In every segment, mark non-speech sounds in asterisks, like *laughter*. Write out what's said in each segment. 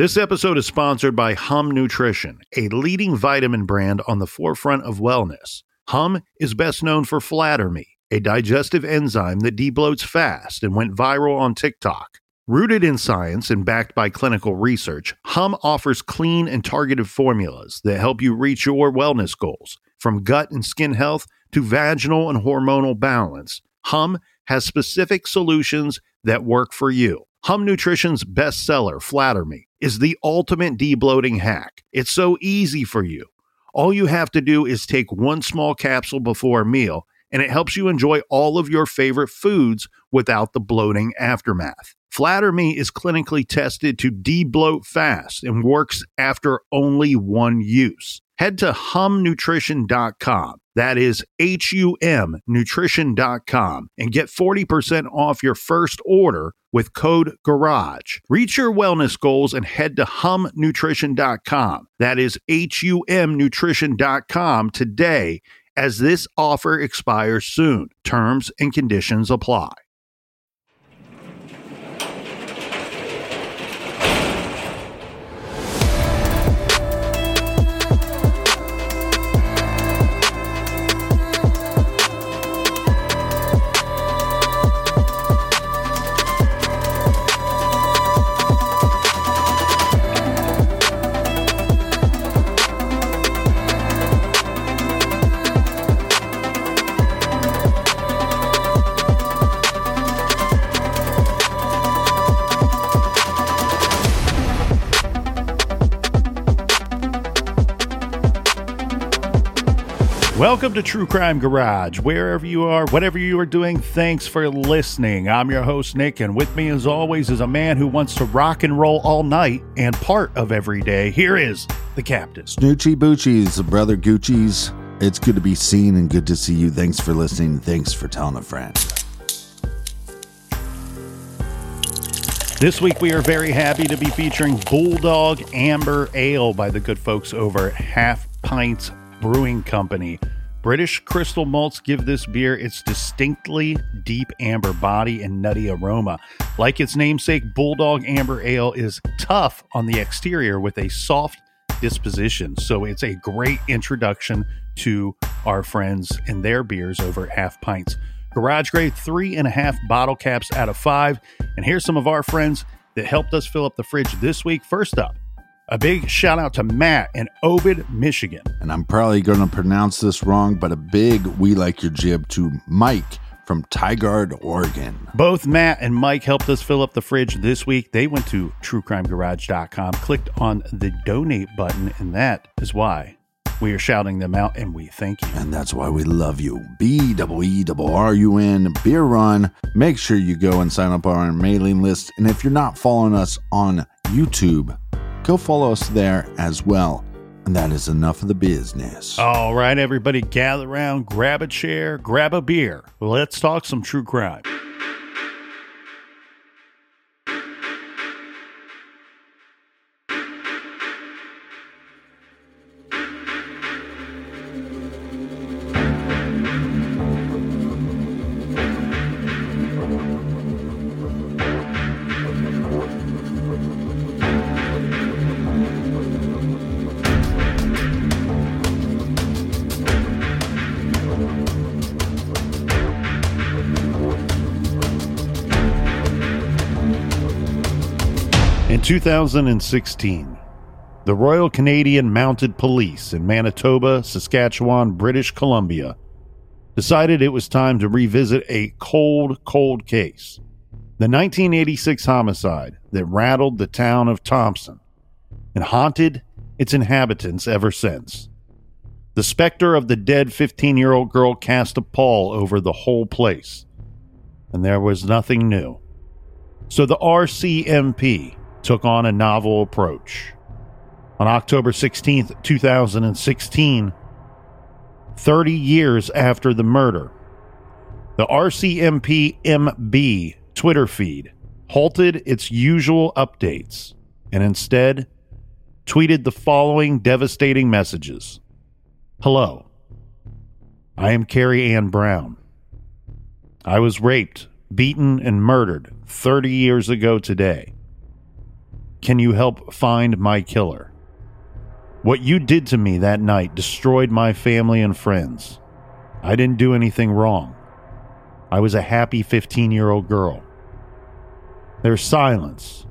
This episode is sponsored by Hum Nutrition, a leading vitamin brand on the forefront of wellness. Hum is best known for Flatter Me, a digestive enzyme that debloats fast and went viral on TikTok. Rooted in science and backed by clinical research, Hum offers clean and targeted formulas that help you reach your wellness goals. From gut and skin health to vaginal and hormonal balance, Hum has specific solutions that work for you. Hum Nutrition's bestseller, Flatter Me, is the ultimate debloating hack. It's so easy for you. All you have to do is take one small capsule before a meal, and it helps you enjoy all of your favorite foods without the bloating aftermath. Flatter Me is clinically tested to debloat fast and works after only one use. Head to humnutrition.com. That is H U M nutrition.com and get 40% off your first order with code GARAGE. Reach your wellness goals and head to humnutrition.com. That is H U M nutrition.com today as this offer expires soon. Terms and conditions apply. Welcome to True Crime Garage. Wherever you are, whatever you are doing, thanks for listening. I'm your host, Nick, and with me, as always, is a man who wants to rock and roll all night and part of every day. Here is the captain. Snoochie Boochies, brother Gucci's. It's good to be seen and good to see you. Thanks for listening. Thanks for telling a friend. This week, we are very happy to be featuring Bulldog Amber Ale by the good folks over Half Pints Brewing Company. British crystal malts give this beer its distinctly deep amber body and nutty aroma. Like its namesake, Bulldog Amber Ale is tough on the exterior with a soft disposition. So it's a great introduction to our friends and their beers over Half Pints. Garage grade three and a half bottle caps out of five. And here's some of our friends that helped us fill up the fridge this week. First up, a big shout out to Matt in Obed, Michigan. And I'm probably going to pronounce this wrong, but a big we like your jib to Mike from Tigard, Oregon. Both Matt and Mike helped us fill up the fridge this week. They went to truecrimegarage.com, clicked on the donate button, and that is why we are shouting them out and we thank you. And that's why we love you. B W E R U N Beer Run. Make sure you go and sign up on our mailing list. And if you're not following us on YouTube, go follow us there as well. And that is enough of the business. All right, everybody, gather around, grab a chair, grab a beer. Let's talk some true crime. 2016, the Royal Canadian Mounted Police in Manitoba, Saskatchewan, British Columbia decided it was time to revisit a cold, cold case. The 1986 homicide that rattled the town of Thompson and haunted its inhabitants ever since. The specter of the dead 15 year old girl cast a pall over the whole place, and there was nothing new. So the RCMP took on a novel approach. On October 16th, 2016, 30 years after the murder, the RCMP MB Twitter feed halted its usual updates and instead tweeted the following devastating messages Hello, I am Carrie Ann Brown. I was raped, beaten, and murdered 30 years ago today. Can you help find my killer? What you did to me that night destroyed my family and friends. I didn't do anything wrong. I was a happy 15 year old girl. There's silence,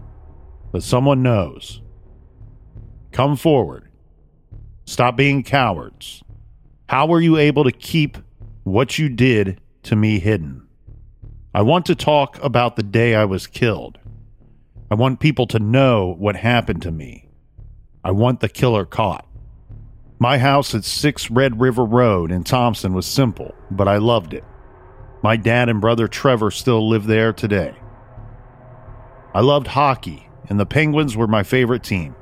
but someone knows. Come forward. Stop being cowards. How were you able to keep what you did to me hidden? I want to talk about the day I was killed. I want people to know what happened to me. I want the killer caught. My house at 6 Red River Road in Thompson was simple, but I loved it. My dad and brother Trevor still live there today. I loved hockey, and the Penguins were my favorite team.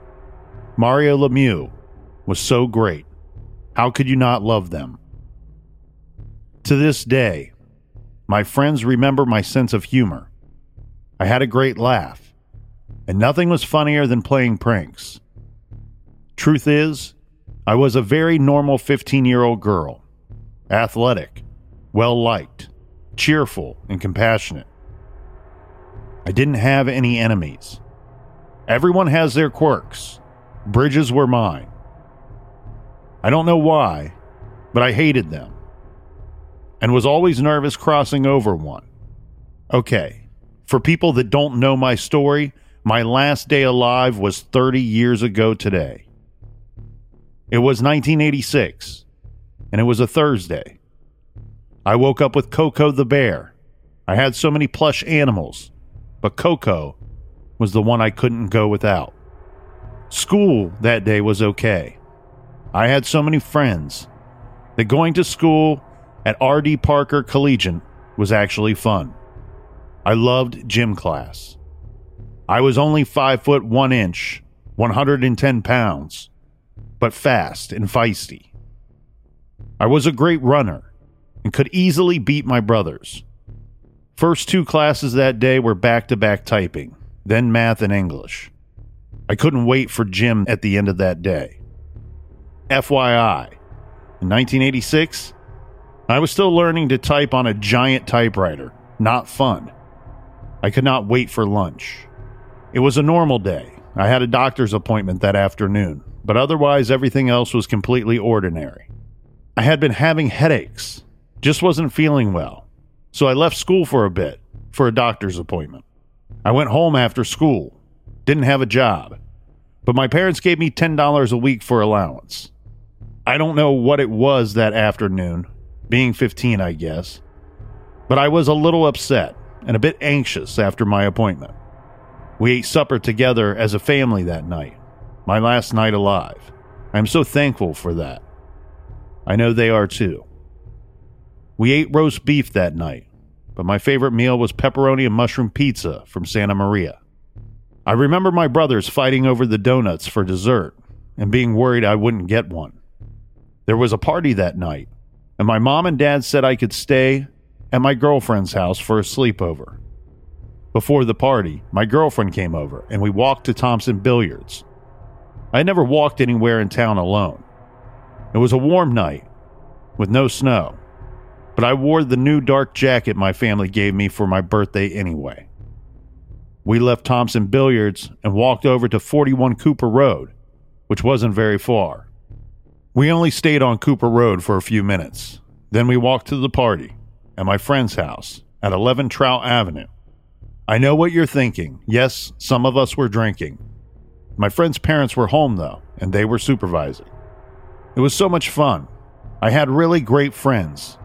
Mario Lemieux was so great. How could you not love them? To this day, my friends remember my sense of humor. I had a great laugh, and nothing was funnier than playing pranks. Truth is, I was a very normal 15 year old girl, athletic, well liked, cheerful, and compassionate. I didn't have any enemies. Everyone has their quirks. Bridges were mine. I don't know why, but I hated them and was always nervous crossing over one. Okay, for people that don't know my story, my last day alive was 30 years ago today. It was 1986, and it was a Thursday. I woke up with Coco the bear. I had so many plush animals, but Coco was the one I couldn't go without. School that day was okay. I had so many friends that going to school at R.D. Parker Collegiate was actually fun. I loved gym class. I was only 5 foot 1 inch, 110 pounds, but fast and feisty. I was a great runner and could easily beat my brothers. First two classes that day were back to back typing, then math and English. I couldn't wait for gym at the end of that day. FYI, in 1986, I was still learning to type on a giant typewriter. Not fun. I could not wait for lunch. It was a normal day. I had a doctor's appointment that afternoon, but otherwise everything else was completely ordinary. I had been having headaches, just wasn't feeling well, so I left school for a bit for a doctor's appointment. I went home after school, didn't have a job, but my parents gave me $10 a week for allowance. I don't know what it was that afternoon, being 15, I guess, but I was a little upset and a bit anxious after my appointment. We ate supper together as a family that night, my last night alive. I am so thankful for that. I know they are too. We ate roast beef that night, but my favorite meal was pepperoni and mushroom pizza from Santa Maria. I remember my brothers fighting over the donuts for dessert and being worried I wouldn't get one. There was a party that night, and my mom and dad said I could stay at my girlfriend's house for a sleepover. Before the party, my girlfriend came over and we walked to Thompson Billiards. I had never walked anywhere in town alone. It was a warm night with no snow, but I wore the new dark jacket my family gave me for my birthday anyway. We left Thompson Billiards and walked over to 41 Cooper Road, which wasn't very far. We only stayed on Cooper Road for a few minutes. Then we walked to the party at my friend's house at 11 Trout Avenue. I know what you're thinking. Yes, some of us were drinking. My friend's parents were home, though, and they were supervising. It was so much fun. I had really great friends,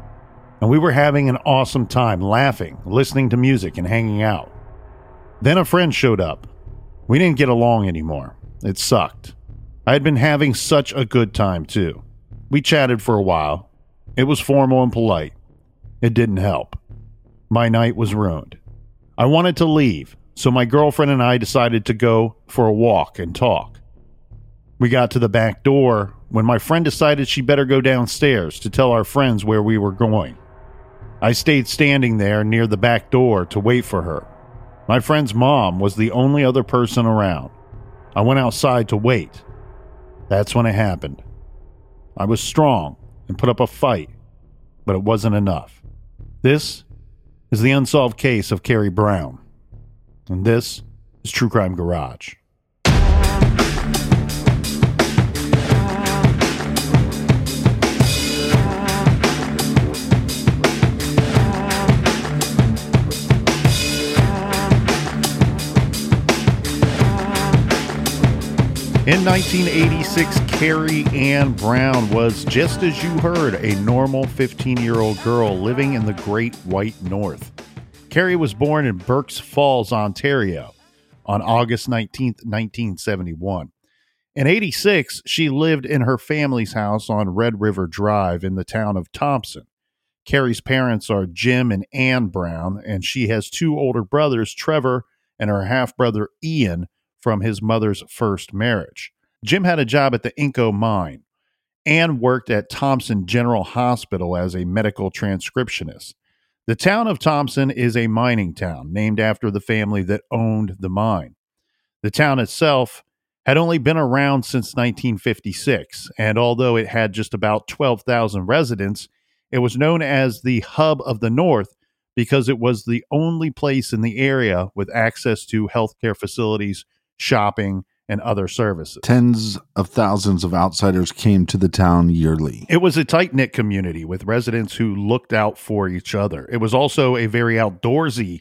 and we were having an awesome time laughing, listening to music, and hanging out. Then a friend showed up. We didn't get along anymore. It sucked. I had been having such a good time, too. We chatted for a while. It was formal and polite. It didn't help. My night was ruined. I wanted to leave, So my girlfriend and I decided to go for a walk and talk. We got to the back door when my friend decided she better go downstairs to tell our friends where we were going. I stayed standing there near the back door to wait for her. My friend's mom was the only other person around. I went outside to wait. That's when it happened. I was strong and put up a fight, but it wasn't enough. This is the unsolved case of Carrie Brown. And this is True Crime Garage. In 1986, Carrie Ann Brown was, just as you heard, a normal 15 year old girl living in the Great White North. Carrie was born in Burk's Falls, Ontario on August 19, 1971. In 86, she lived in her family's house on Red River Drive in the town of Thompson. Carrie's parents are Jim and Ann Brown, and she has two older brothers, Trevor and her half brother Ian, from his mother's first marriage. Jim had a job at the Inco mine. Ann worked at Thompson General Hospital as a medical transcriptionist. The town of Thompson is a mining town named after the family that owned the mine. The town itself had only been around since 1956, and although it had just about 12,000 residents, it was known as the hub of the North because it was the only place in the area with access to healthcare facilities shopping, and other services. Tens of thousands of outsiders came to the town yearly. It was a tight knit community with residents who looked out for each other. It was also a very outdoorsy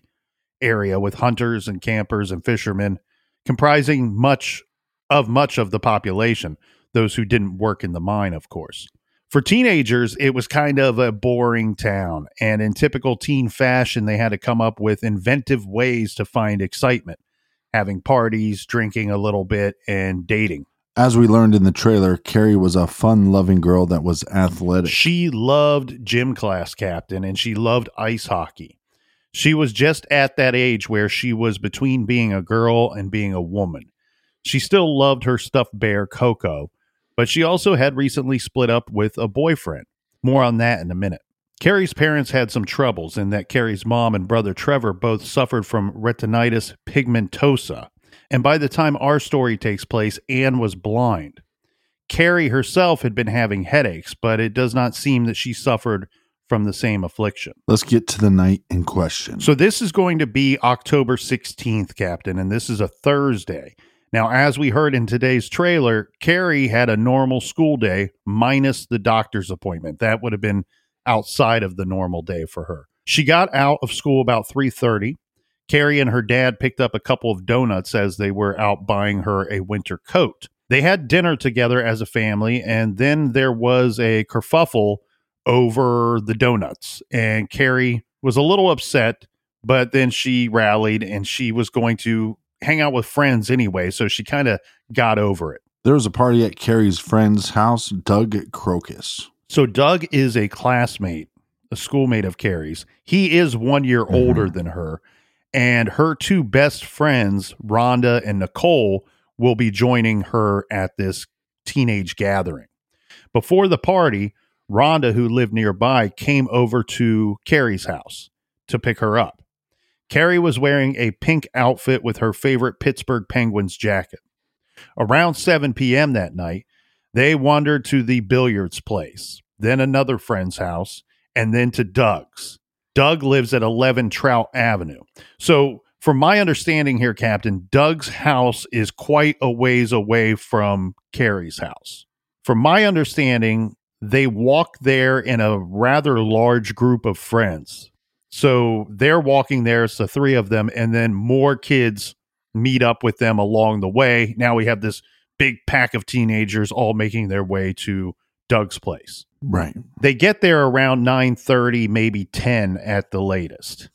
area with hunters and campers and fishermen, comprising much of much of the population, those who didn't work in the mine, of course. For teenagers, it was kind of a boring town, and in typical teen fashion, they had to come up with inventive ways to find excitement having parties, drinking a little bit, and dating. As we learned in the trailer, Carrie was a fun loving girl that was athletic. She loved gym class captain and she loved ice hockey. She was just at that age where she was between being a girl and being a woman. She still loved her stuffed bear, Coco, but she also had recently split up with a boyfriend. More on that in a minute. Carrie's parents had some troubles in that Carrie's mom and brother Trevor both suffered from retinitis pigmentosa. And by the time our story takes place, Ann was blind. Carrie herself had been having headaches, but it does not seem that she suffered from the same affliction. Let's get to the night in question. So, this is going to be October 16th, Captain, and this is a Thursday. Now, as we heard in today's trailer, Carrie had a normal school day minus the doctor's appointment. That would have been outside of the normal day for her. She got out of school about 3:30. Carrie and her dad picked up a couple of donuts as they were out buying her a winter coat. They had dinner together as a family and then there was a kerfuffle over the donuts and Carrie was a little upset, but then she rallied and she was going to hang out with friends anyway, so she kind of got over it. There was a party at Carrie's friend's house, Doug Crocus. So Doug is a classmate, a schoolmate of Carrie's. He is one year mm-hmm. older than her, and her two best friends, Rhonda and Nicole, will be joining her at this teenage gathering. Before the party, Rhonda, who lived nearby, came over to Carrie's house to pick her up. Carrie was wearing a pink outfit with her favorite Pittsburgh Penguins jacket. Around 7 p.m. that night, they wandered to the billiards place, then another friend's house, and then to Doug's. Doug lives at 11 Trout Avenue. So, from my understanding here, Captain, Doug's house is quite a ways away from Carrie's house. From my understanding, they walk there in a rather large group of friends. So they're walking there, it's the three of them, and then more kids meet up with them along the way. Now we have this big pack of teenagers all making their way to Doug's place. Right. They get there around 9:30, maybe 10 at the latest.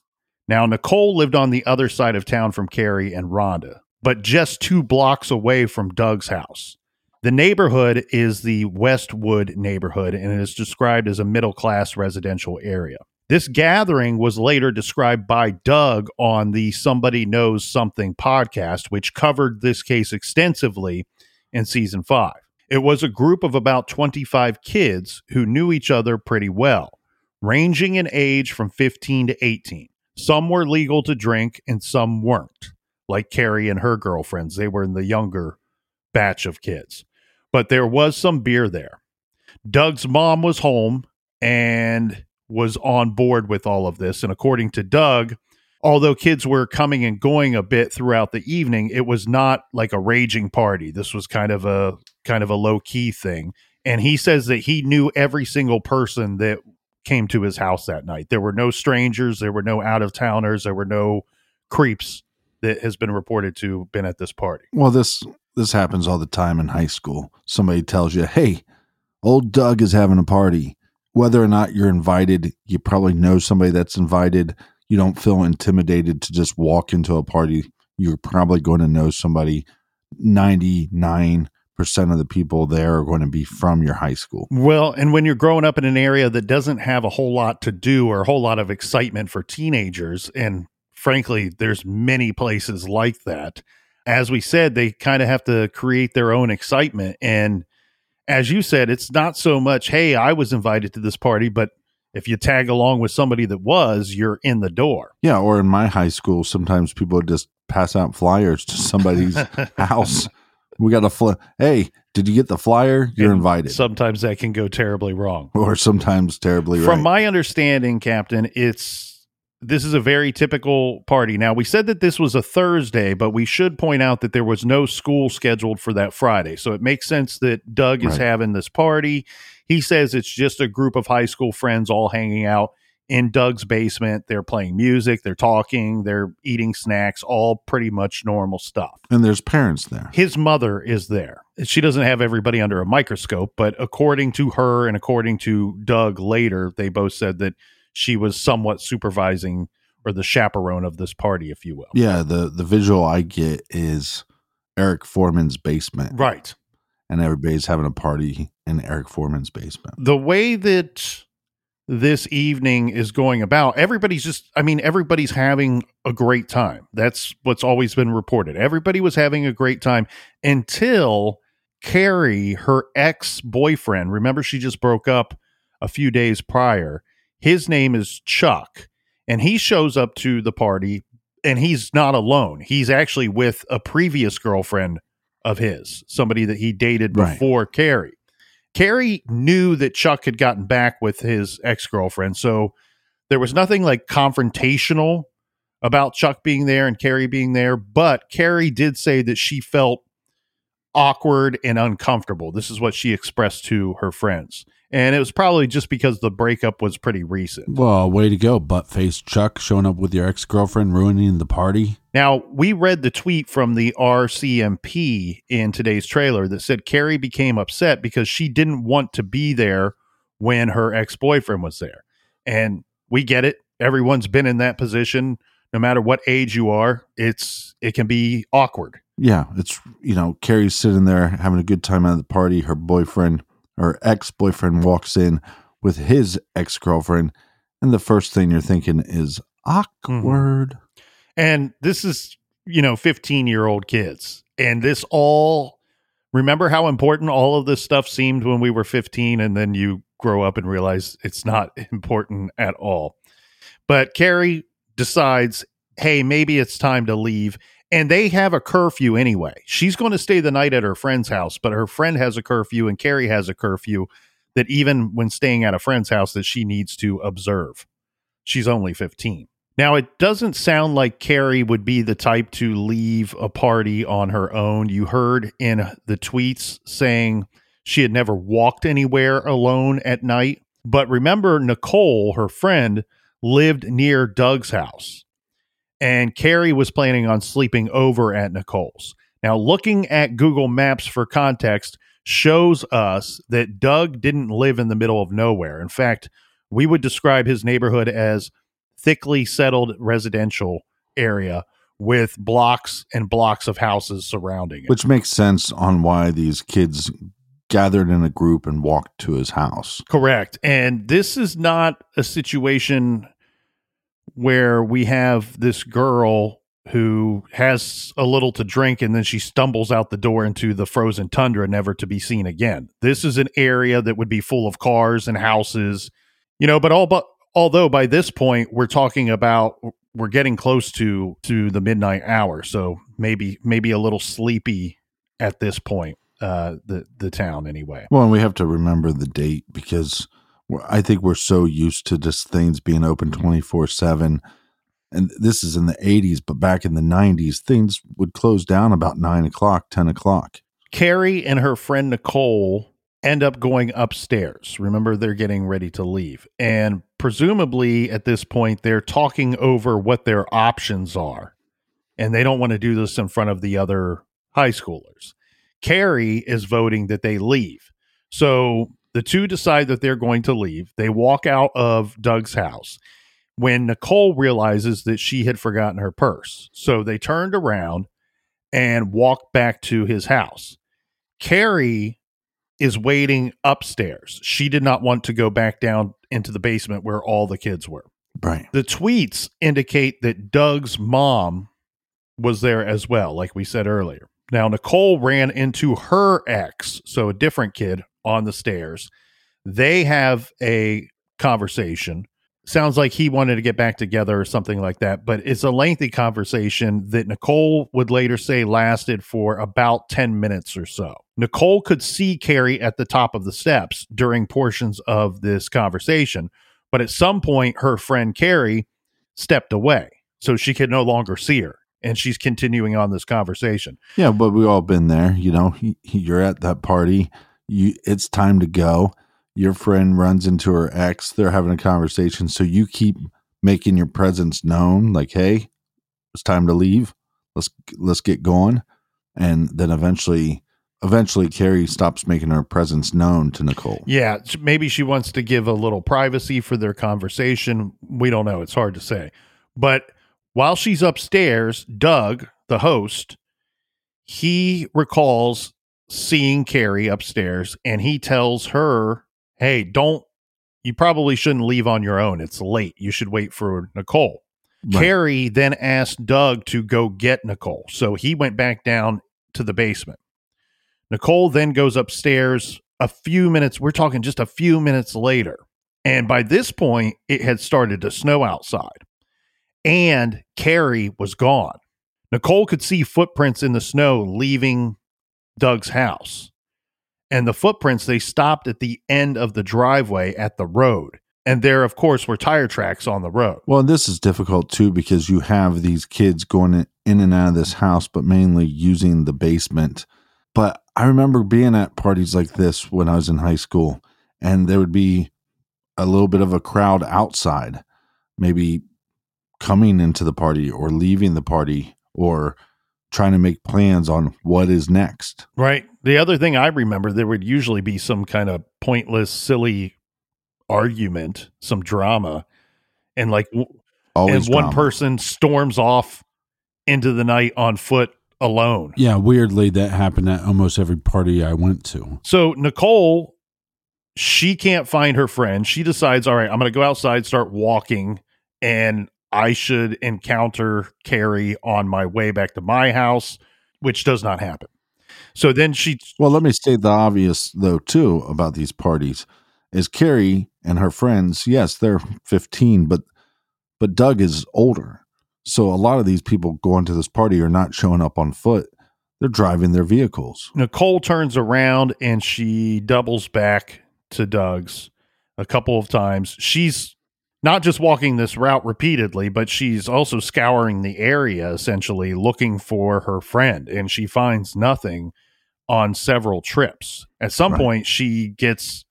Now Nicole lived on the other side of town from Carrie and Rhonda, but just 2 blocks away from Doug's house. The neighborhood is the Westwood neighborhood and it is described as a middle-class residential area. This gathering was later described by Doug on the Somebody Knows Something podcast, which covered this case extensively in season five. It was a group of about 25 kids who knew each other pretty well, ranging in age from 15 to 18. Some were legal to drink and some weren't, like Carrie and her girlfriends. They were in the younger batch of kids, but there was some beer there. Doug's mom was home and was on board with all of this. And according to Doug, although kids were coming and going a bit throughout the evening, it was not like a raging party. This was kind of a kind of a low key thing. And he says that he knew every single person that came to his house that night. There were no strangers, there were no out of towners, there were no creeps that has been reported to been at this party. Well, this this happens all the time in high school. Somebody tells you, "Hey, old Doug is having a party." Whether or not you're invited, you probably know somebody that's invited. You don't feel intimidated to just walk into a party. You're probably going to know somebody. 99% of the people there are going to be from your high school. Well, and when you're growing up in an area that doesn't have a whole lot to do or a whole lot of excitement for teenagers, and frankly, there's many places like that. As we said, they kind of have to create their own excitement. And as you said, it's not so much, hey, I was invited to this party, but if you tag along with somebody that was, you're in the door. Yeah, or in my high school, sometimes people would just pass out flyers to somebody's *laughs* house. We got a fly. Hey, did you get the flyer? You're And invited. Sometimes that can go terribly wrong. or sometimes terribly From right. my understanding, Captain, it's this is a very typical party. Now, we said that this was a Thursday, but we should point out that there was no school scheduled for that Friday. So it makes sense that Doug is Right. having this party. He says it's just a group of high school friends all hanging out in Doug's basement. They're playing music, they're talking, they're eating snacks, all pretty much normal stuff. and there's parents there. His mother is there. She doesn't have everybody under a microscope, but according to her and according to Doug later, they both said that she was somewhat supervising or the chaperone of this party, if you will. Yeah, the the visual I get is Eric Forman's basement, Right. And everybody's having a party in Eric Forman's basement. The way that this evening is going about, everybody's just, I mean, everybody's having a great time. That's what's always been reported. Everybody was having a great time until Carrie, her ex boyfriend, remember she just broke up a few days prior. His name is Chuck, and he shows up to the party and he's not alone. He's actually with a previous girlfriend of his, somebody that he dated Right. before Carrie. Carrie knew that Chuck had gotten back with his ex girlfriend. So there was nothing like confrontational about Chuck being there and Carrie being there. But Carrie did say that she felt awkward and uncomfortable. This is what she expressed to her friends. And it was probably just because the breakup was pretty recent. Well, way to go, butt faced Chuck, showing up with your ex girlfriend, ruining the party. Now, we read the tweet from the RCMP in today's trailer that said Carrie became upset because she didn't want to be there when her ex boyfriend was there. And we get it. Everyone's been in that position. No matter what age you are, it's it can be awkward. Yeah, it's you know Carrie's sitting there having a good time at the party. Her boyfriend, her ex boyfriend, walks in with his ex girlfriend, and the first thing you're thinking is mm-hmm. awkward. And this is, you know, 15 year old kids. And this all, remember how important all of this stuff seemed when we were 15, and then you grow up and realize it's not *laughs* important at all. But Carrie decides, hey, maybe it's time to leave. And they have a curfew anyway. She's going to stay the night at her friend's house, but her friend has a curfew and Carrie has a curfew that even when staying at a friend's house that she needs to observe. She's only 15. Now, it doesn't sound like Carrie would be the type to leave a party on her own. You heard in the tweets saying she had never walked anywhere alone at night. But remember, Nicole, her friend, lived near Doug's house, and Carrie was planning on sleeping over at Nicole's. Now, looking at Google Maps for context shows us that Doug didn't live in the middle of nowhere. In fact, we would describe his neighborhood as thickly settled residential area with blocks and blocks of houses surrounding it. Which makes sense on why these kids gathered in a group and walked to his house. Correct. And this is not a situation where we have this girl who has a little to drink and then she stumbles out the door into the frozen tundra never to be seen again. This is an area that would be full of cars and houses, you know, but all but although by this point we're talking about we're getting close to to the midnight hour, so maybe maybe a little sleepy at this point uh the the town anyway. Well, and we have to remember the date because I think we're so used to just things being open mm-hmm. 24 7 and this is in the 80s, but back in the 90s, things would close down about nine o'clock, 10 o'clock. Carrie and her friend Nicole end up going upstairs. Remember, they're getting ready to leave. And presumably at this point, they're talking over what their options are. And they don't want to do this in front of the other high schoolers. Carrie is voting that they leave. So the two decide that they're going to leave. They walk out of Doug's house when Nicole realizes that she had forgotten her purse. So they turned around and walked back to his house. Carrie is waiting upstairs. She did not want to go back down into the basement where all the kids were. Right. The tweets indicate that Doug's mom was there as well, like we said earlier. Now, Nicole ran into her ex, so a different kid, on the stairs. They have a conversation sounds like he wanted to get back together or something like that. But it's a lengthy conversation that Nicole would later say lasted for about 10 minutes or so. Nicole could see Carrie at the top of the steps during portions of this conversation, but at some point, her friend Carrie stepped away so she could no longer see her. And she's continuing on this conversation. Yeah, but we've all been there. You know, you're at that party. You, it's time to go. Your friend runs into her ex. They're having a conversation. So you keep making your presence known like hey it's time to leave. Let's let's get going. And then eventually eventually carrie stops making her presence known to nicole. Yeah maybe she wants to give a little privacy for their conversation. We don't know. It's hard to say. But while she's upstairs doug the host he recalls seeing carrie upstairs and he tells her hey, don't, you probably shouldn't leave on your own. It's late. You should wait for Nicole. Right. Carrie then asked Doug to go get Nicole. So he went back down to the basement. Nicole then goes upstairs a few minutes. We're talking just a few minutes later. And by this point, it had started to snow outside. And Carrie was gone. Nicole could see footprints in the snow leaving Doug's house. And the footprints they stopped at the end of the driveway at the road. And there of course were tire tracks on the road. Well this is difficult too because you have these kids going in and out of this house but mainly using the basement. But i remember being at parties like this when i was in high school and there would be a little bit of a crowd outside maybe coming into the party or leaving the party or trying to make plans on what is next. Right. The other thing I remember, there would usually be some kind of pointless, silly argument, some drama, and like, Always and drama. one person storms off into the night on foot alone. Yeah, weirdly, that happened at almost every party I went to. So Nicole, she can't find her friend. She decides, all right, I'm going to go outside, start walking, and I should encounter Carrie on my way back to my house, which does not happen. So then she. Well, let me state the obvious, though, too, about these parties is Carrie and her friends, yes, they're 15, but but Doug is older. So a lot of these people going to this party are not showing up on foot. They're driving their vehicles. Nicole turns around and she doubles back to Doug's a couple of times. She's not just walking this route repeatedly, but she's also scouring the area essentially looking for her friend, and she finds nothing on several trips. At some right. point, she gets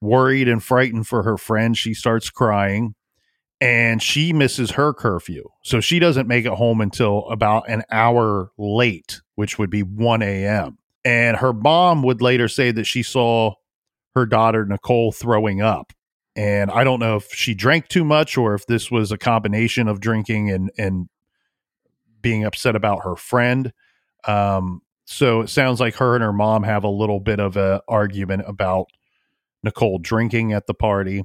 worried and frightened for her friend. She starts crying and she misses her curfew. So she doesn't make it home until about an hour late, which would be 1 a.m. And her mom would later say that she saw her daughter, Nicole, throwing up and I don't know if she drank too much or if this was a combination of drinking and and being upset about her friend. Um, So it sounds like her and her mom have a little bit of a argument about Nicole drinking at the party.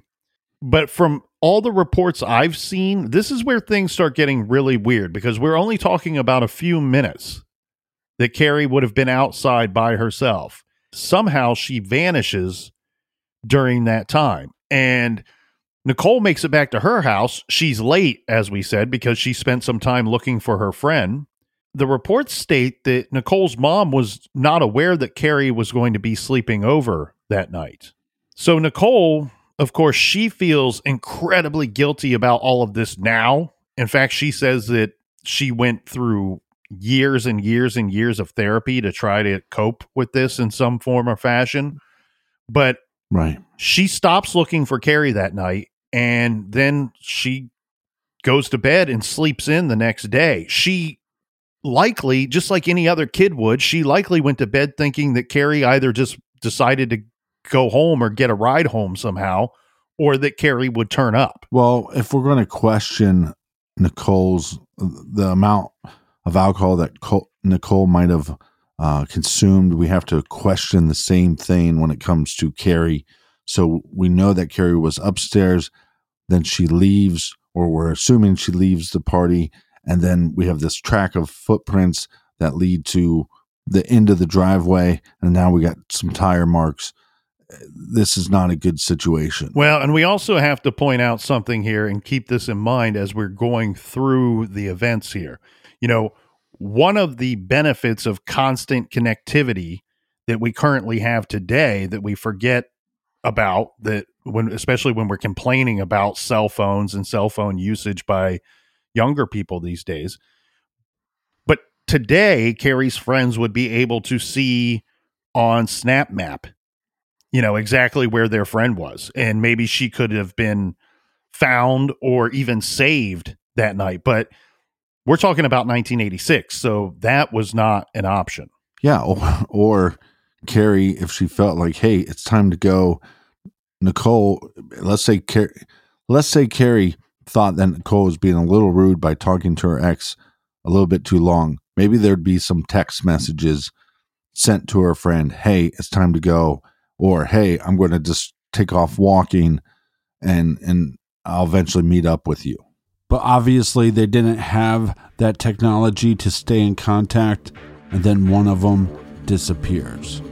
But from all the reports I've seen, this is where things start getting really weird because we're only talking about a few minutes that Carrie would have been outside by herself. Somehow she vanishes during that time. And Nicole makes it back to her house. She's late, as we said, because she spent some time looking for her friend. The reports state that Nicole's mom was not aware that Carrie was going to be sleeping over that night. So, Nicole, of course, she feels incredibly guilty about all of this now. In fact, she says that she went through years and years and years of therapy to try to cope with this in some form or fashion. But Right. she stops looking for Carrie that night and then she goes to bed and sleeps in the next day. She likely, just like any other kid would, she likely went to bed thinking that Carrie either just decided to go home or get a ride home somehow or that Carrie would turn up. Well, if we're going to question Nicole's the amount of alcohol that Nicole might have uh, consumed, we have to question the same thing when it comes to Carrie. So we know that Carrie was upstairs, then she leaves, or we're assuming she leaves the party, and then we have this track of footprints that lead to the end of the driveway, and now we got some tire marks. This is not a good situation. Well, and we also have to point out something here and keep this in mind as we're going through the events here. You know, one of the benefits of constant connectivity that we currently have today that we forget about that when especially when we're complaining about cell phones and cell phone usage by younger people these days. But today, Carrie's friends would be able to see on Snap Map, you know, exactly where their friend was. And maybe she could have been found or even saved that night. But we're talking about 1986. So that was not an option. Yeah, or, or Carrie, if she felt like, hey, it's time to go. Nicole, let's say, Car- let's say Carrie thought that Nicole was being a little rude by talking to her ex a little bit too long. Maybe there'd be some text messages sent to her friend, hey, it's time to go, or hey, I'm going to just take off walking, and and I'll eventually meet up with you. But obviously, they didn't have that technology to stay in contact, and then one of them disappears.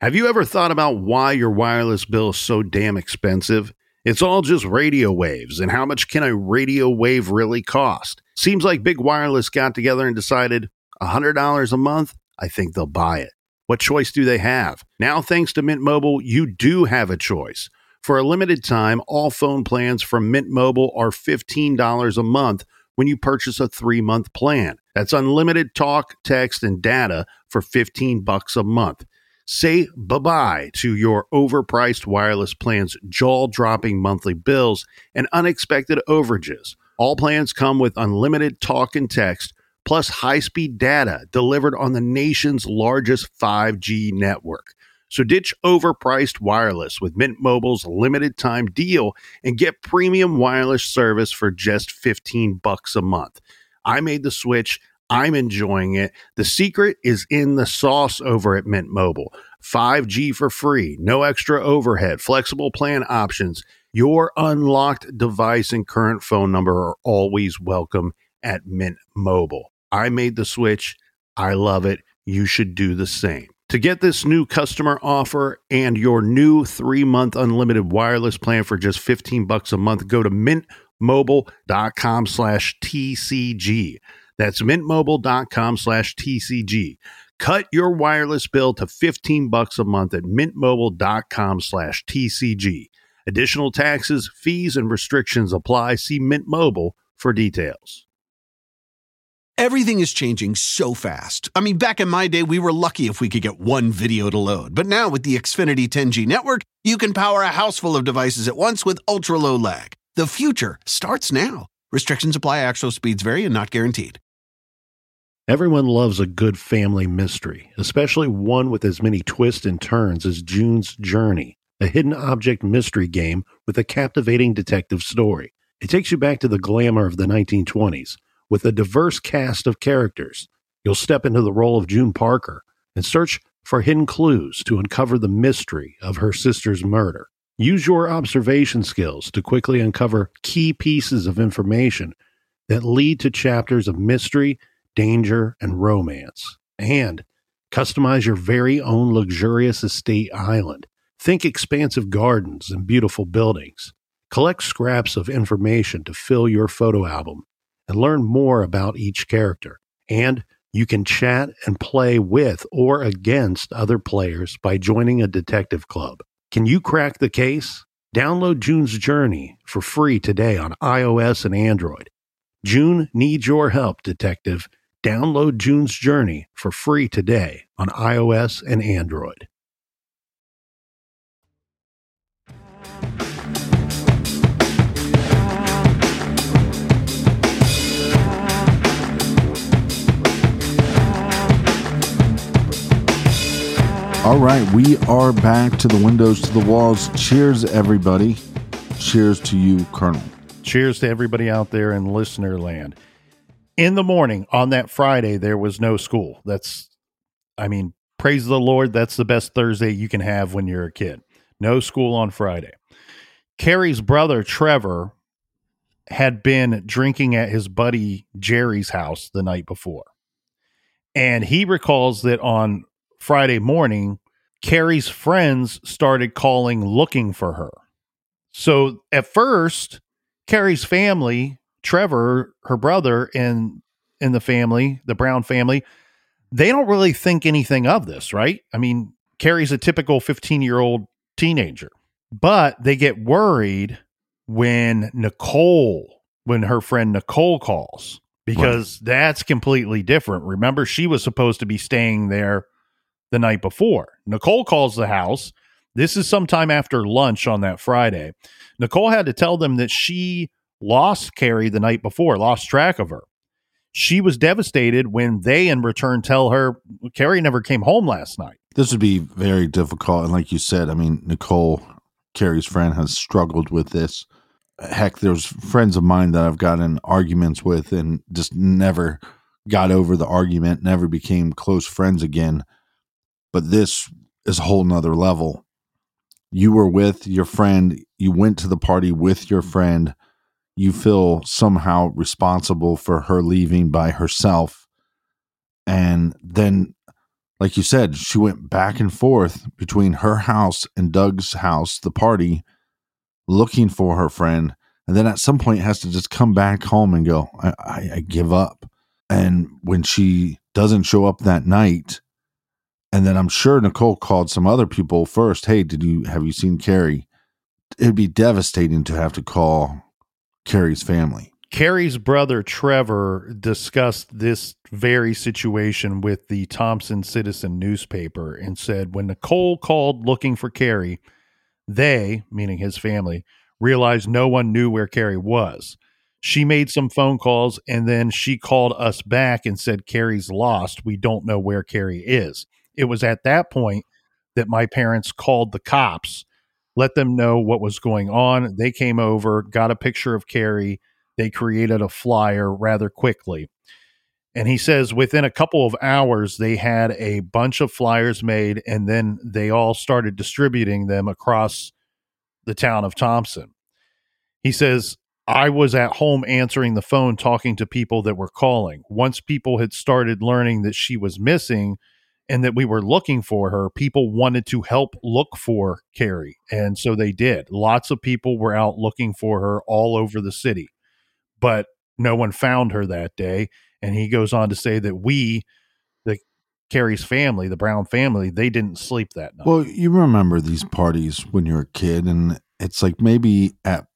Have you ever thought about why your wireless bill is so damn expensive? It's all just radio waves, and how much can a radio wave really cost? Seems like Big Wireless got together and decided $100 a month? I think they'll buy it. What choice do they have? Now, thanks to Mint Mobile, you do have a choice. For a limited time, all phone plans from Mint Mobile are $15 a month when you purchase a three month plan. That's unlimited talk, text, and data for 15 bucks a month. Say bye bye to your overpriced wireless plans, jaw dropping monthly bills, and unexpected overages. All plans come with unlimited talk and text, plus high speed data delivered on the nation's largest 5G network. So ditch overpriced wireless with Mint Mobile's limited time deal and get premium wireless service for just 15 bucks a month. I made the switch. I'm enjoying it. The secret is in the sauce over at Mint Mobile. 5G for free, no extra overhead, flexible plan options. Your unlocked device and current phone number are always welcome at Mint Mobile. I made the switch. I love it. You should do the same. To get this new customer offer and your new 3-month unlimited wireless plan for just 15 bucks a month, go to mintmobile.com slash TCG. That's mintmobile.com slash TCG. Cut your wireless bill to 15 bucks a month at mintmobile.com slash TCG. Additional taxes, fees, and restrictions apply. See Mint Mobile for details. Everything is changing so fast. I mean, back in my day, we were lucky if we could get one video to load. But now with the Xfinity 10G network, you can power a house full of devices at once with ultra low lag. The future starts now. Restrictions apply, actual speeds vary and not guaranteed. Everyone loves a good family mystery, especially one with as many twists and turns as June's Journey, a hidden object mystery game with a captivating detective story. It takes you back to the glamour of the 1920s with a diverse cast of characters. You'll step into the role of June Parker and search for hidden clues to uncover the mystery of her sister's murder. Use your observation skills to quickly uncover key pieces of information that lead to chapters of mystery danger, and romance. And customize your very own luxurious estate island. Think expansive gardens and beautiful buildings. Collect scraps of information to fill your photo album and learn more about each character. And you can chat and play with or against other players by joining a detective club. Can you crack the case? Download June's Journey for free today on iOS and Android. June needs your help, detective Download June's Journey for free today on iOS and Android. All right, we are back to the windows to the walls. Cheers, everybody. Cheers to you, Colonel. Cheers to everybody out there in listener land in the morning on that Friday, there was no school. That's, I mean, praise the Lord. That's the best Thursday you can have when you're a kid. No school on Friday. Carrie's brother, Trevor, had been drinking at his buddy Jerry's house the night before. And he recalls that on Friday morning, Carrie's friends started calling looking for her. So at first, Carrie's family Trevor, her brother, and in the family, the Brown family, they don't really think anything of this, right? I mean, Carrie's a typical 15 year old teenager, but they get worried when Nicole, when her friend Nicole calls, because right. that's completely different. Remember, she was supposed to be staying there the night before. Nicole calls the house. This is sometime after lunch on that Friday. Nicole had to tell them that she lost Carrie the night before, lost track of her. She was devastated when they, in return, tell her Carrie never came home last night. This would be very difficult. And like you said, I mean, Nicole, Carrie's friend, has struggled with this. Heck, there's friends of mine that I've gotten arguments with and just never got over the argument, never became close friends again. But this is a whole nother level. You were with your friend, you went to the party with your friend you feel somehow responsible for her leaving by herself. And then, like you said, she went back and forth between her house and Doug's house, the party, looking for her friend. And then at some point has to just come back home and go, I, I, I give up. And when she doesn't show up that night, and then I'm sure Nicole called some other people first. Hey, did you have you seen Carrie? It'd be devastating to have to call Carrie's family. Carrie's brother Trevor discussed this very situation with the Thompson Citizen newspaper and said when Nicole called looking for Carrie, they, meaning his family, realized no one knew where Carrie was. She made some phone calls and then she called us back and said, Carrie's lost. We don't know where Carrie is. It was at that point that my parents called the cops let them know what was going on. They came over, got a picture of Carrie. They created a flyer rather quickly. And he says within a couple of hours, they had a bunch of flyers made, and then they all started distributing them across the town of Thompson. He says, I was at home answering the phone, talking to people that were calling. Once people had started learning that she was missing, and that we were looking for her, people wanted to help look for Carrie. And so they did. Lots of people were out looking for her all over the city, but no one found her that day. And he goes on to say that we, the Carrie's family, the Brown family, they didn't sleep that night. Well, you remember these parties when you're a kid, and it's like maybe at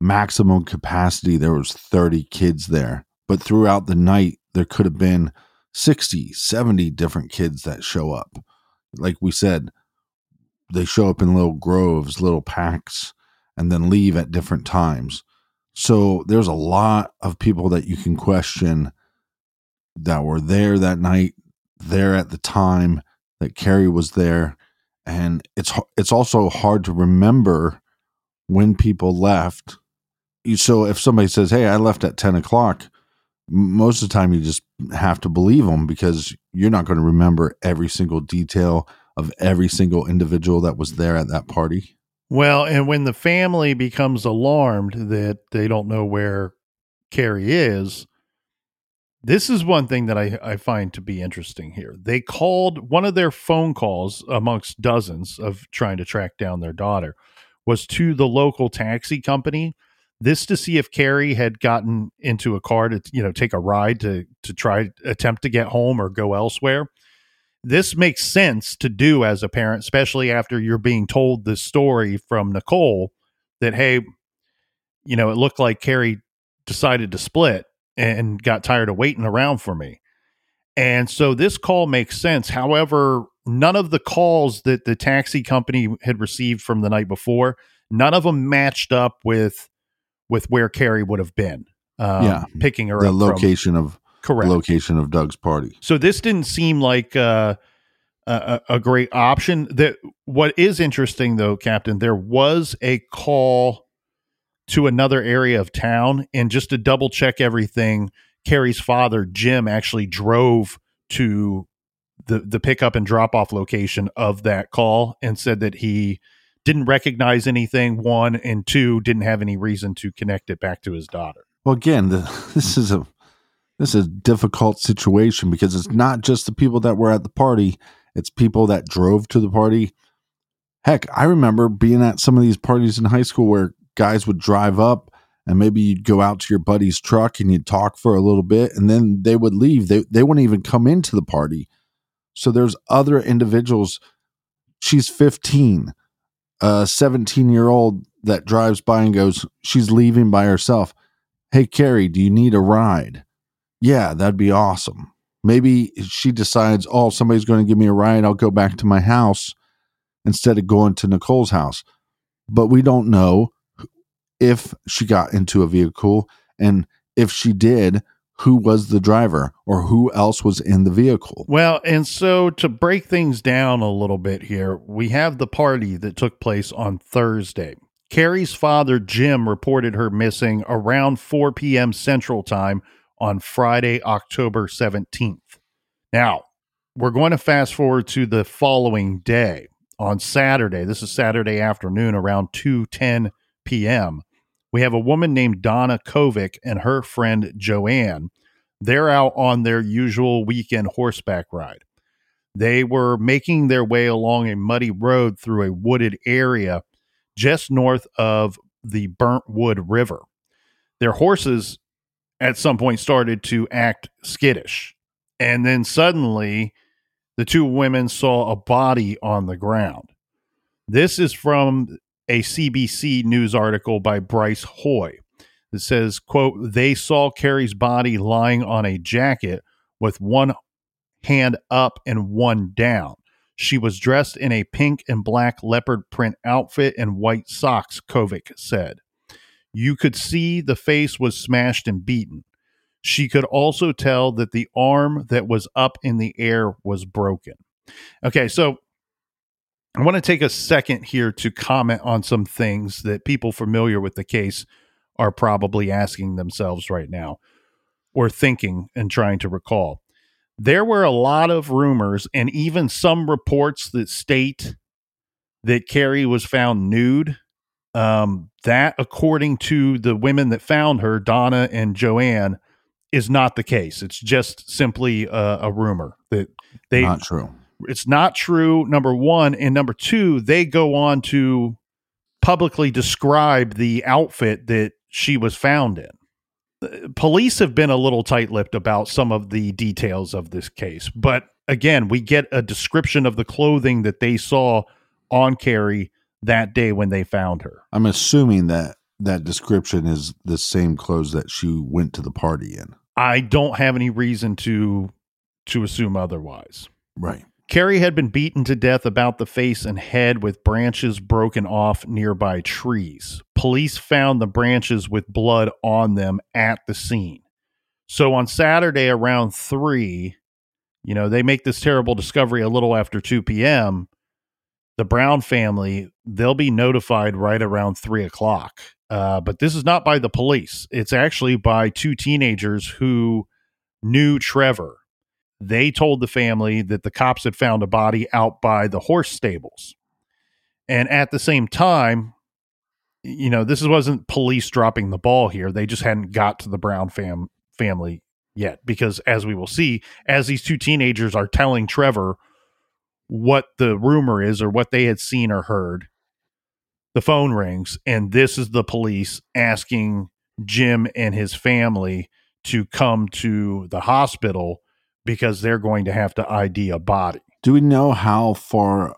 maximum capacity there was 30 kids there, but throughout the night there could have been 60, 70 different kids that show up. Like we said, they show up in little groves, little packs, and then leave at different times. So there's a lot of people that you can question that were there that night, there at the time that Carrie was there, and it's it's also hard to remember when people left. So if somebody says, "Hey, I left at ten o'clock," most of the time you just have to believe them because you're not going to remember every single detail of every single individual that was there at that party. Well, and when the family becomes alarmed that they don't know where Carrie is, this is one thing that I, I find to be interesting here. They called one of their phone calls amongst dozens of trying to track down their daughter was to the local taxi company. This to see if Carrie had gotten into a car to you know take a ride to to try attempt to get home or go elsewhere. This makes sense to do as a parent, especially after you're being told this story from Nicole that hey, you know, it looked like Carrie decided to split and got tired of waiting around for me. And so this call makes sense. However, none of the calls that the taxi company had received from the night before, none of them matched up with with where Carrie would have been. Um, Yeah. picking her up. The location of correct. location of Doug's party. So this didn't seem like uh, a, a a great option. That what is interesting though, Captain, there was a call to another area of town, and just to double check everything, Carrie's father Jim actually drove to the the pickup and drop off location of that call and said that he didn't recognize anything one and two didn't have any reason to connect it back to his daughter Well, again, the, *laughs* this is a this is a difficult situation because it's not just the people that were at the party; it's people that drove to the party. Heck, I remember being at some of these parties in high school where guys would drive up and maybe you'd go out to your buddy's truck and you'd talk for a little bit and then they would leave. They they wouldn't even come into the party. So there's other individuals. She's 15, a 17 year old that drives by and goes, she's leaving by herself. Hey, Carrie, do you need a ride? Yeah, that'd be awesome. Maybe she decides, oh, somebody's going to give me a ride. I'll go back to my house instead of going to Nicole's house. But we don't know if she got into a vehicle and if she did, who was the driver or who else was in the vehicle. Well, and so to break things down a little bit here, we have the party that took place on Thursday. Carrie's father, Jim, reported her missing around 4 p.m. Central Time on Friday, October 17th. Now, we're going to fast forward to the following day on Saturday. This is Saturday afternoon around 2:10 p.m. We have a woman named Donna Kovic and her friend Joanne. They're out on their usual weekend horseback ride. They were making their way along a muddy road through a wooded area just north of the Burntwood River. Their horses at some point started to act skittish. And then suddenly, the two women saw a body on the ground. This is from a CBC news article by Bryce Hoye. It says, quote, they saw Carrie's body lying on a jacket with one hand up and one down. She was dressed in a pink and black leopard print outfit and white socks, Kovic said. You could see the face was smashed and beaten. She could also tell that the arm that was up in the air was broken. Okay, so I want to take a second here to comment on some things that people familiar with the case are probably asking themselves right now or thinking and trying to recall. There were a lot of rumors and even some reports that state that Carrie was found nude. Um, that, according to the women that found her, Donna and Joanne, is not the case. It's just simply a, a rumor that they Not true. It's not true number one and number two they go on to publicly describe the outfit that she was found in Uh, police have been a little tight-lipped about some of the details of this case but again we get a description of the clothing that they saw on carrie that day when they found her I'm assuming that that description is the same clothes that she went to the party in. i don't have any reason to to assume otherwise Right. Carrie had been beaten to death about the face and head with branches broken off nearby trees. Police found the branches with blood on them at the scene. So on Saturday around three, you know, they make this terrible discovery a little after 2 p.m. The Brown family, they'll be notified right around three o'clock. Uh, but this is not by the police. It's actually by two teenagers who knew Trevor. They told the family that the cops had found a body out by the horse stables. And at the same time, you know, this wasn't police dropping the ball here. They just hadn't got to the Brown fam- family yet because as we will see as these two teenagers are telling Trevor what the rumor is or what they had seen or heard the phone rings and this is the police asking Jim and his family to come to the hospital because they're going to have to ID a body. Do we know how far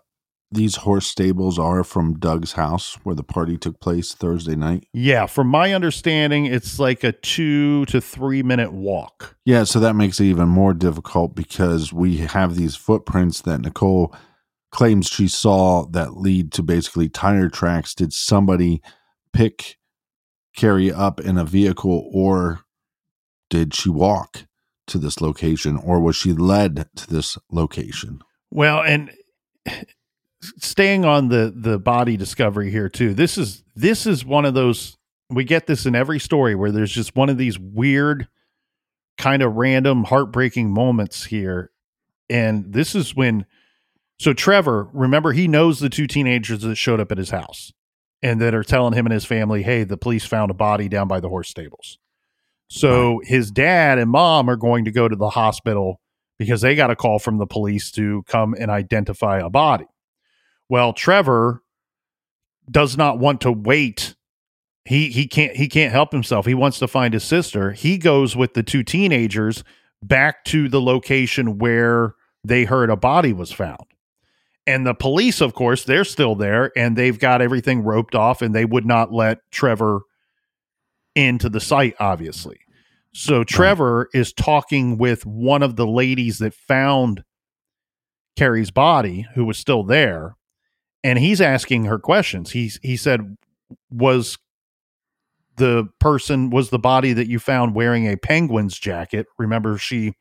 these horse stables are from Doug's house where the party took place Thursday night? Yeah, from my understanding, it's like a two to three minute walk. Yeah, so that makes it even more difficult because we have these footprints that Nicole claims she saw that lead to basically tire tracks. Did somebody pick Carrie up in a vehicle or did she walk to this location or was she led to this location? Well, and staying on the the body discovery here too. This is this is one of those we get this in every story where there's just one of these weird kind of random heartbreaking moments here. And this is when so Trevor, remember he knows the two teenagers that showed up at his house and that are telling him and his family, "Hey, the police found a body down by the horse stables." So his dad and mom are going to go to the hospital because they got a call from the police to come and identify a body. Well, Trevor does not want to wait. He he can't he can't help himself. He wants to find his sister. He goes with the two teenagers back to the location where they heard a body was found. And the police, of course, they're still there and they've got everything roped off and they would not let Trevor into the site, obviously. So Trevor is talking with one of the ladies that found Carrie's body, who was still there, and he's asking her questions. He's he said, "Was the person was the body that you found wearing a Penguins jacket? Remember, she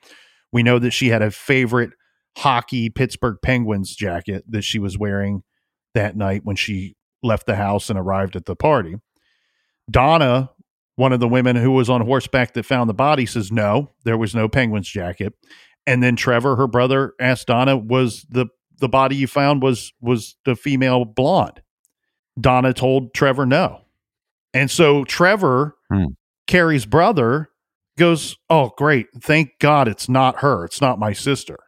we know that she had a favorite hockey Pittsburgh Penguins jacket that she was wearing that night when she left the house and arrived at the party. Donna, one of the women who was on horseback that found the body, says no, there was no Penguins jacket. And then Trevor, her brother, asked Donna, was the the body you found was was the female blonde. Donna told Trevor no. And so Trevor, hmm. Carrie's brother, goes, Oh, great. Thank God it's not her. It's not my sister.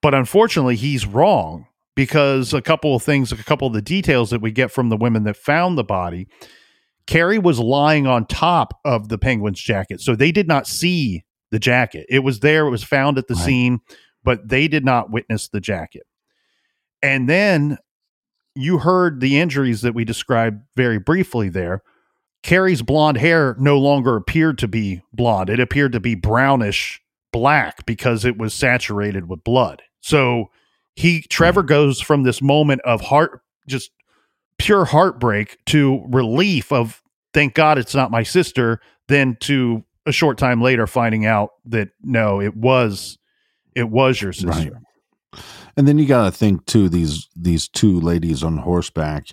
But unfortunately, he's wrong because a couple of things, a couple of the details that we get from the women that found the body, Carrie was lying on top of the penguin's jacket. So they did not see the jacket. It was there, it was found at the right. scene, but they did not witness the jacket. And then you heard the injuries that we described very briefly there. Carrie's blonde hair no longer appeared to be blonde. It appeared to be brownish black because it was saturated with blood. So he Trevor goes from this moment of heart just pure heartbreak to relief of thank God it's not my sister, then to a short time later finding out that no, it was it was your sister. Right. And then you got to think too these these two ladies on horseback.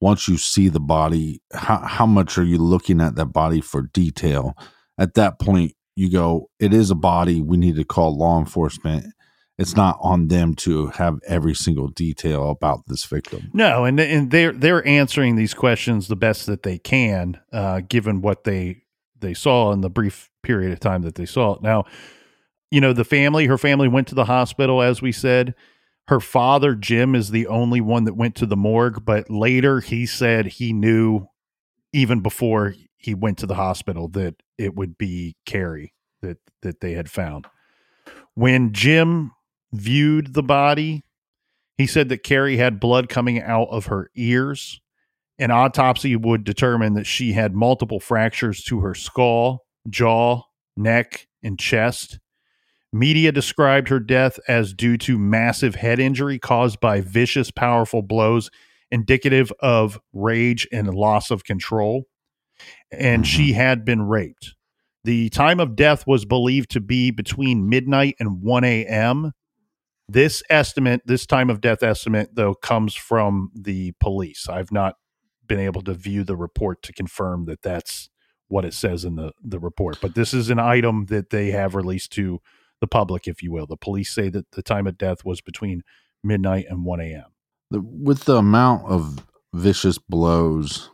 Once you see the body, how how much are you looking at that body for detail? At that point, you go, it is a body. We need to call law enforcement. It's not on them to have every single detail about this victim. No, and and they're they're answering these questions the best that they can, uh, given what they they saw in the brief period of time that they saw it. Now, you know, the family, her family went to the hospital, as we said. Her father, Jim, is the only one that went to the morgue, but later he said he knew even before he went to the hospital that it would be Carrie that that they had found. When Jim viewed the body, he said that Carrie had blood coming out of her ears. An autopsy would determine that she had multiple fractures to her skull, jaw, neck, and chest. Media described her death as due to massive head injury caused by vicious, powerful blows indicative of rage and loss of control. And she mm-hmm. had been raped. The time of death was believed to be between midnight and 1 a.m. This estimate, this time of death estimate, though, comes from the police. I've not been able to view the report to confirm that that's what it says in the, the report. But this is an item that they have released to the public, if you will. The police say that the time of death was between midnight and 1 a.m. With the amount of vicious blows,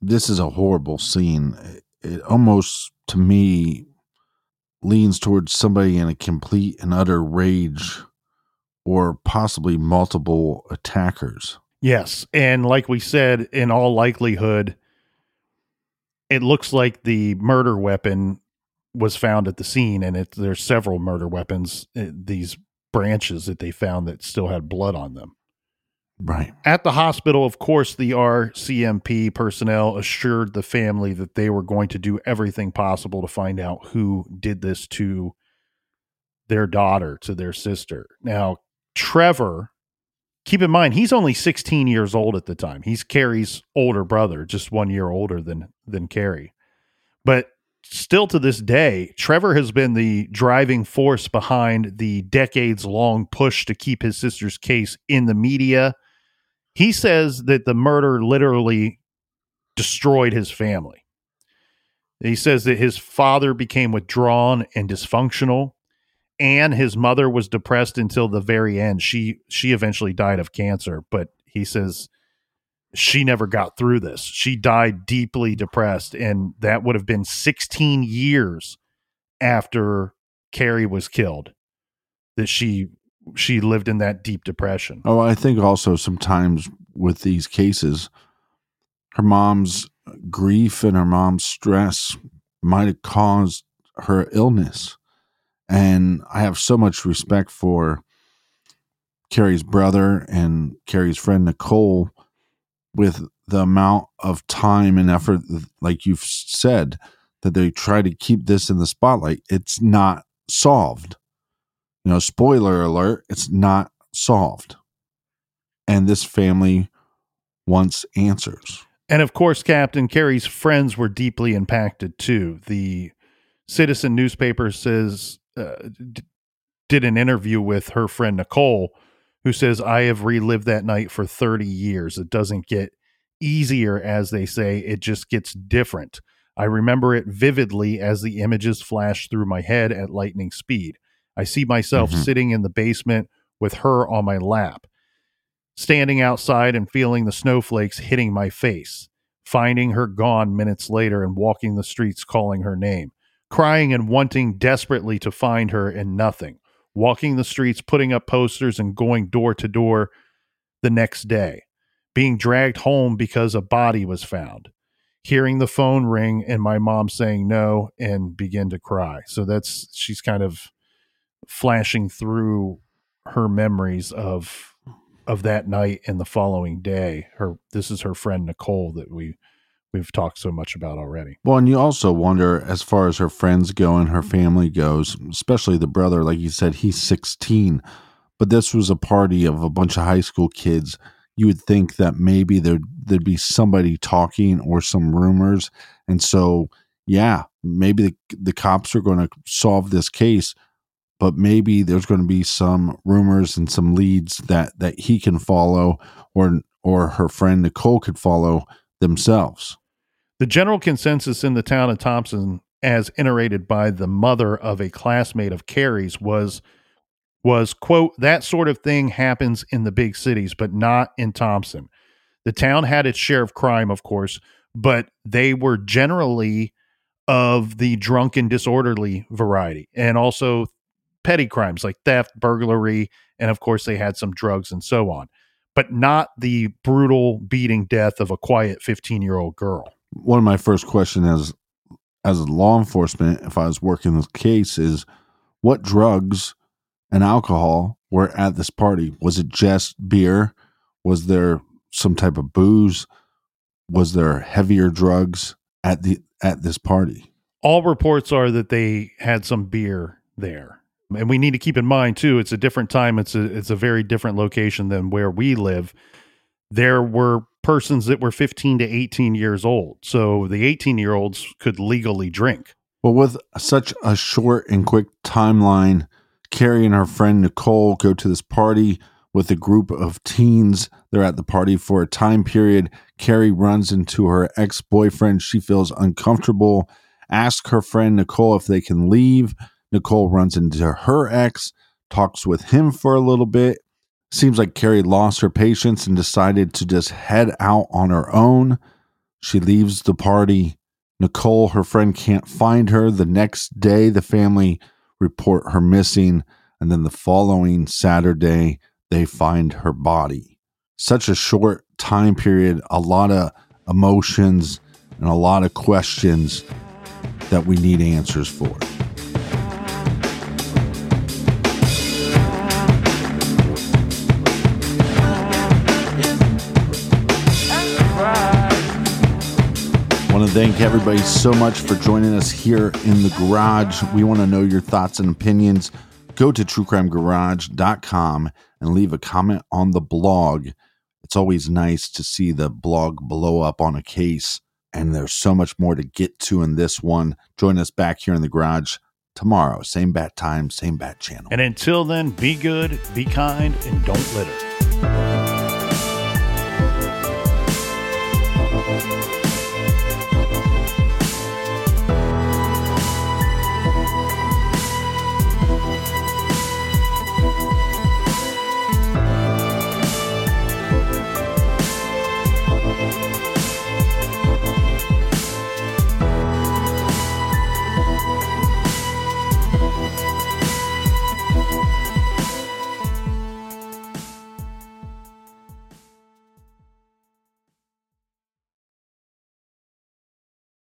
this is a horrible scene. It, it almost, to me, leans towards somebody in a complete and utter rage or possibly multiple attackers. Yes. And like we said, in all likelihood, it looks like the murder weapon was found at the scene, and it, there's several murder weapons, uh, these branches that they found that still had blood on them. Right. At the hospital, of course, the RCMP personnel assured the family that they were going to do everything possible to find out who did this to their daughter, to their sister. Now, Trevor, keep in mind, he's only 16 years old at the time. He's Carrie's older brother, just one year older than than Carrie. But still to this day, Trevor has been the driving force behind the decades long push to keep his sister's case in the media. He says that the murder literally destroyed his family. He says that his father became withdrawn and dysfunctional and his mother was depressed until the very end. She she eventually died of cancer, but he says she never got through this. She died deeply depressed, and that would have been 16 years after Carrie was killed that she she lived in that deep depression. Oh, I think also sometimes with these cases, her mom's grief and her mom's stress might have caused her illness. And I have so much respect for Carrie's brother and Carrie's friend Nicole with the amount of time and effort, like you've said, that they try to keep this in the spotlight. It's not solved. You know, spoiler alert, it's not solved. And this family wants answers. And of course, Captain Carrie's friends were deeply impacted too. The Citizen newspaper says uh, d- did an interview with her friend Nicole, who says, I have relived that night for 30 years. It doesn't get easier, as they say, it just gets different. I remember it vividly as the images flash through my head at lightning speed. I see myself mm-hmm. sitting in the basement with her on my lap, standing outside and feeling the snowflakes hitting my face, finding her gone minutes later and walking the streets calling her name crying and wanting desperately to find her and nothing, walking the streets, putting up posters, and going door to door the next day, being dragged home because a body was found, hearing the phone ring and my mom saying no and begin to cry. So that's she's kind of flashing through her memories of of that night and the following day. Her this is her friend Nicole that we we've talked so much about already. Well, and you also wonder, as far as her friends go and her family goes, especially the brother, like you said, he's 16, but this was a party of a bunch of high school kids. You would think that maybe there'd, there'd be somebody talking or some rumors. And so, yeah, maybe the, the cops are going to solve this case, but maybe there's going to be some rumors and some leads that, that he can follow or, or her friend Nicole could follow themselves. The general consensus in the town of Thompson, as iterated by the mother of a classmate of Carrie's, was was quote that sort of thing happens in the big cities, but not in Thompson. The town had its share of crime, of course, but they were generally of the drunken, disorderly variety, and also petty crimes like theft, burglary, and of course they had some drugs and so on but not the brutal beating death of a quiet 15 year old girl. One of my first questions as as law enforcement, if I was working this case, is what drugs and alcohol were at this party? Was it just beer? Was there some type of booze? Was there heavier drugs at the at this party? All reports are that they had some beer there and we need to keep in mind too it's a different time it's a it's a very different location than where we live there were persons that were 15 to 18 years old so the 18 year olds could legally drink Well, with such a short and quick timeline, Carrie and her friend Nicole go to this party with a group of teens. They're at the party for a time period. Carrie runs into her ex boyfriend. She feels uncomfortable, asks her friend Nicole if they can leave. Nicole runs into her ex, talks with him for a little bit. Seems like Carrie lost her patience and decided to just head out on her own. She leaves the party. Nicole, her friend, can't find her. The next day, the family report her missing. And then the following Saturday, they find her body. Such a short time period, a lot of emotions and a lot of questions that we need answers for. Thank everybody so much for joining us here in the garage. We want to know your thoughts and opinions. Go to truecrimegarage.com and leave a comment on the blog. It's always nice to see the blog blow up on a case, and there's so much more to get to in this one. Join us back here in the garage tomorrow. Same bat time, same bat channel. And until then, be good, be kind, and don't litter.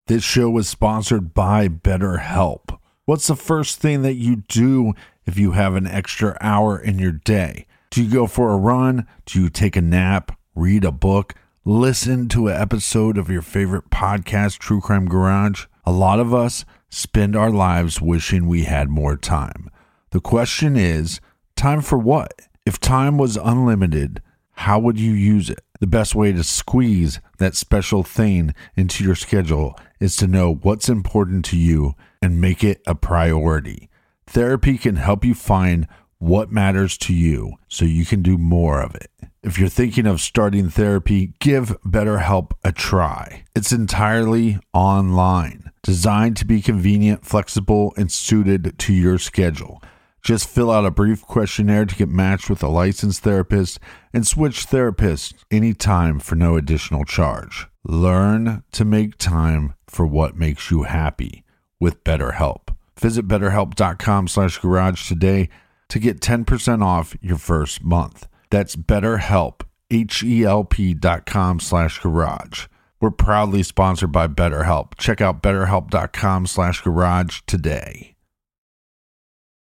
This show is sponsored by BetterHelp. What's the first thing that you do if you have an extra hour in your day? Do you go for a run? Do you take a nap? Read a book? Listen to an episode of your favorite podcast, True Crime Garage? A lot of us spend our lives wishing we had more time. The question is time for what? If time was unlimited, how would you use it? The best way to squeeze that special thing into your schedule is to know what's important to you and make it a priority. Therapy can help you find what matters to you so you can do more of it. If you're thinking of starting therapy, give BetterHelp a try. It's entirely online, designed to be convenient, flexible, and suited to your schedule. Just fill out a brief questionnaire to get matched with a licensed therapist and switch therapists anytime for no additional charge. Learn to make time for what makes you happy with BetterHelp. Visit betterhelp.com slash garage today to get 10% off your first month. That's betterhelp, H-E-L-P dot com slash garage. We're proudly sponsored by BetterHelp. Check out betterhelp.com slash garage today.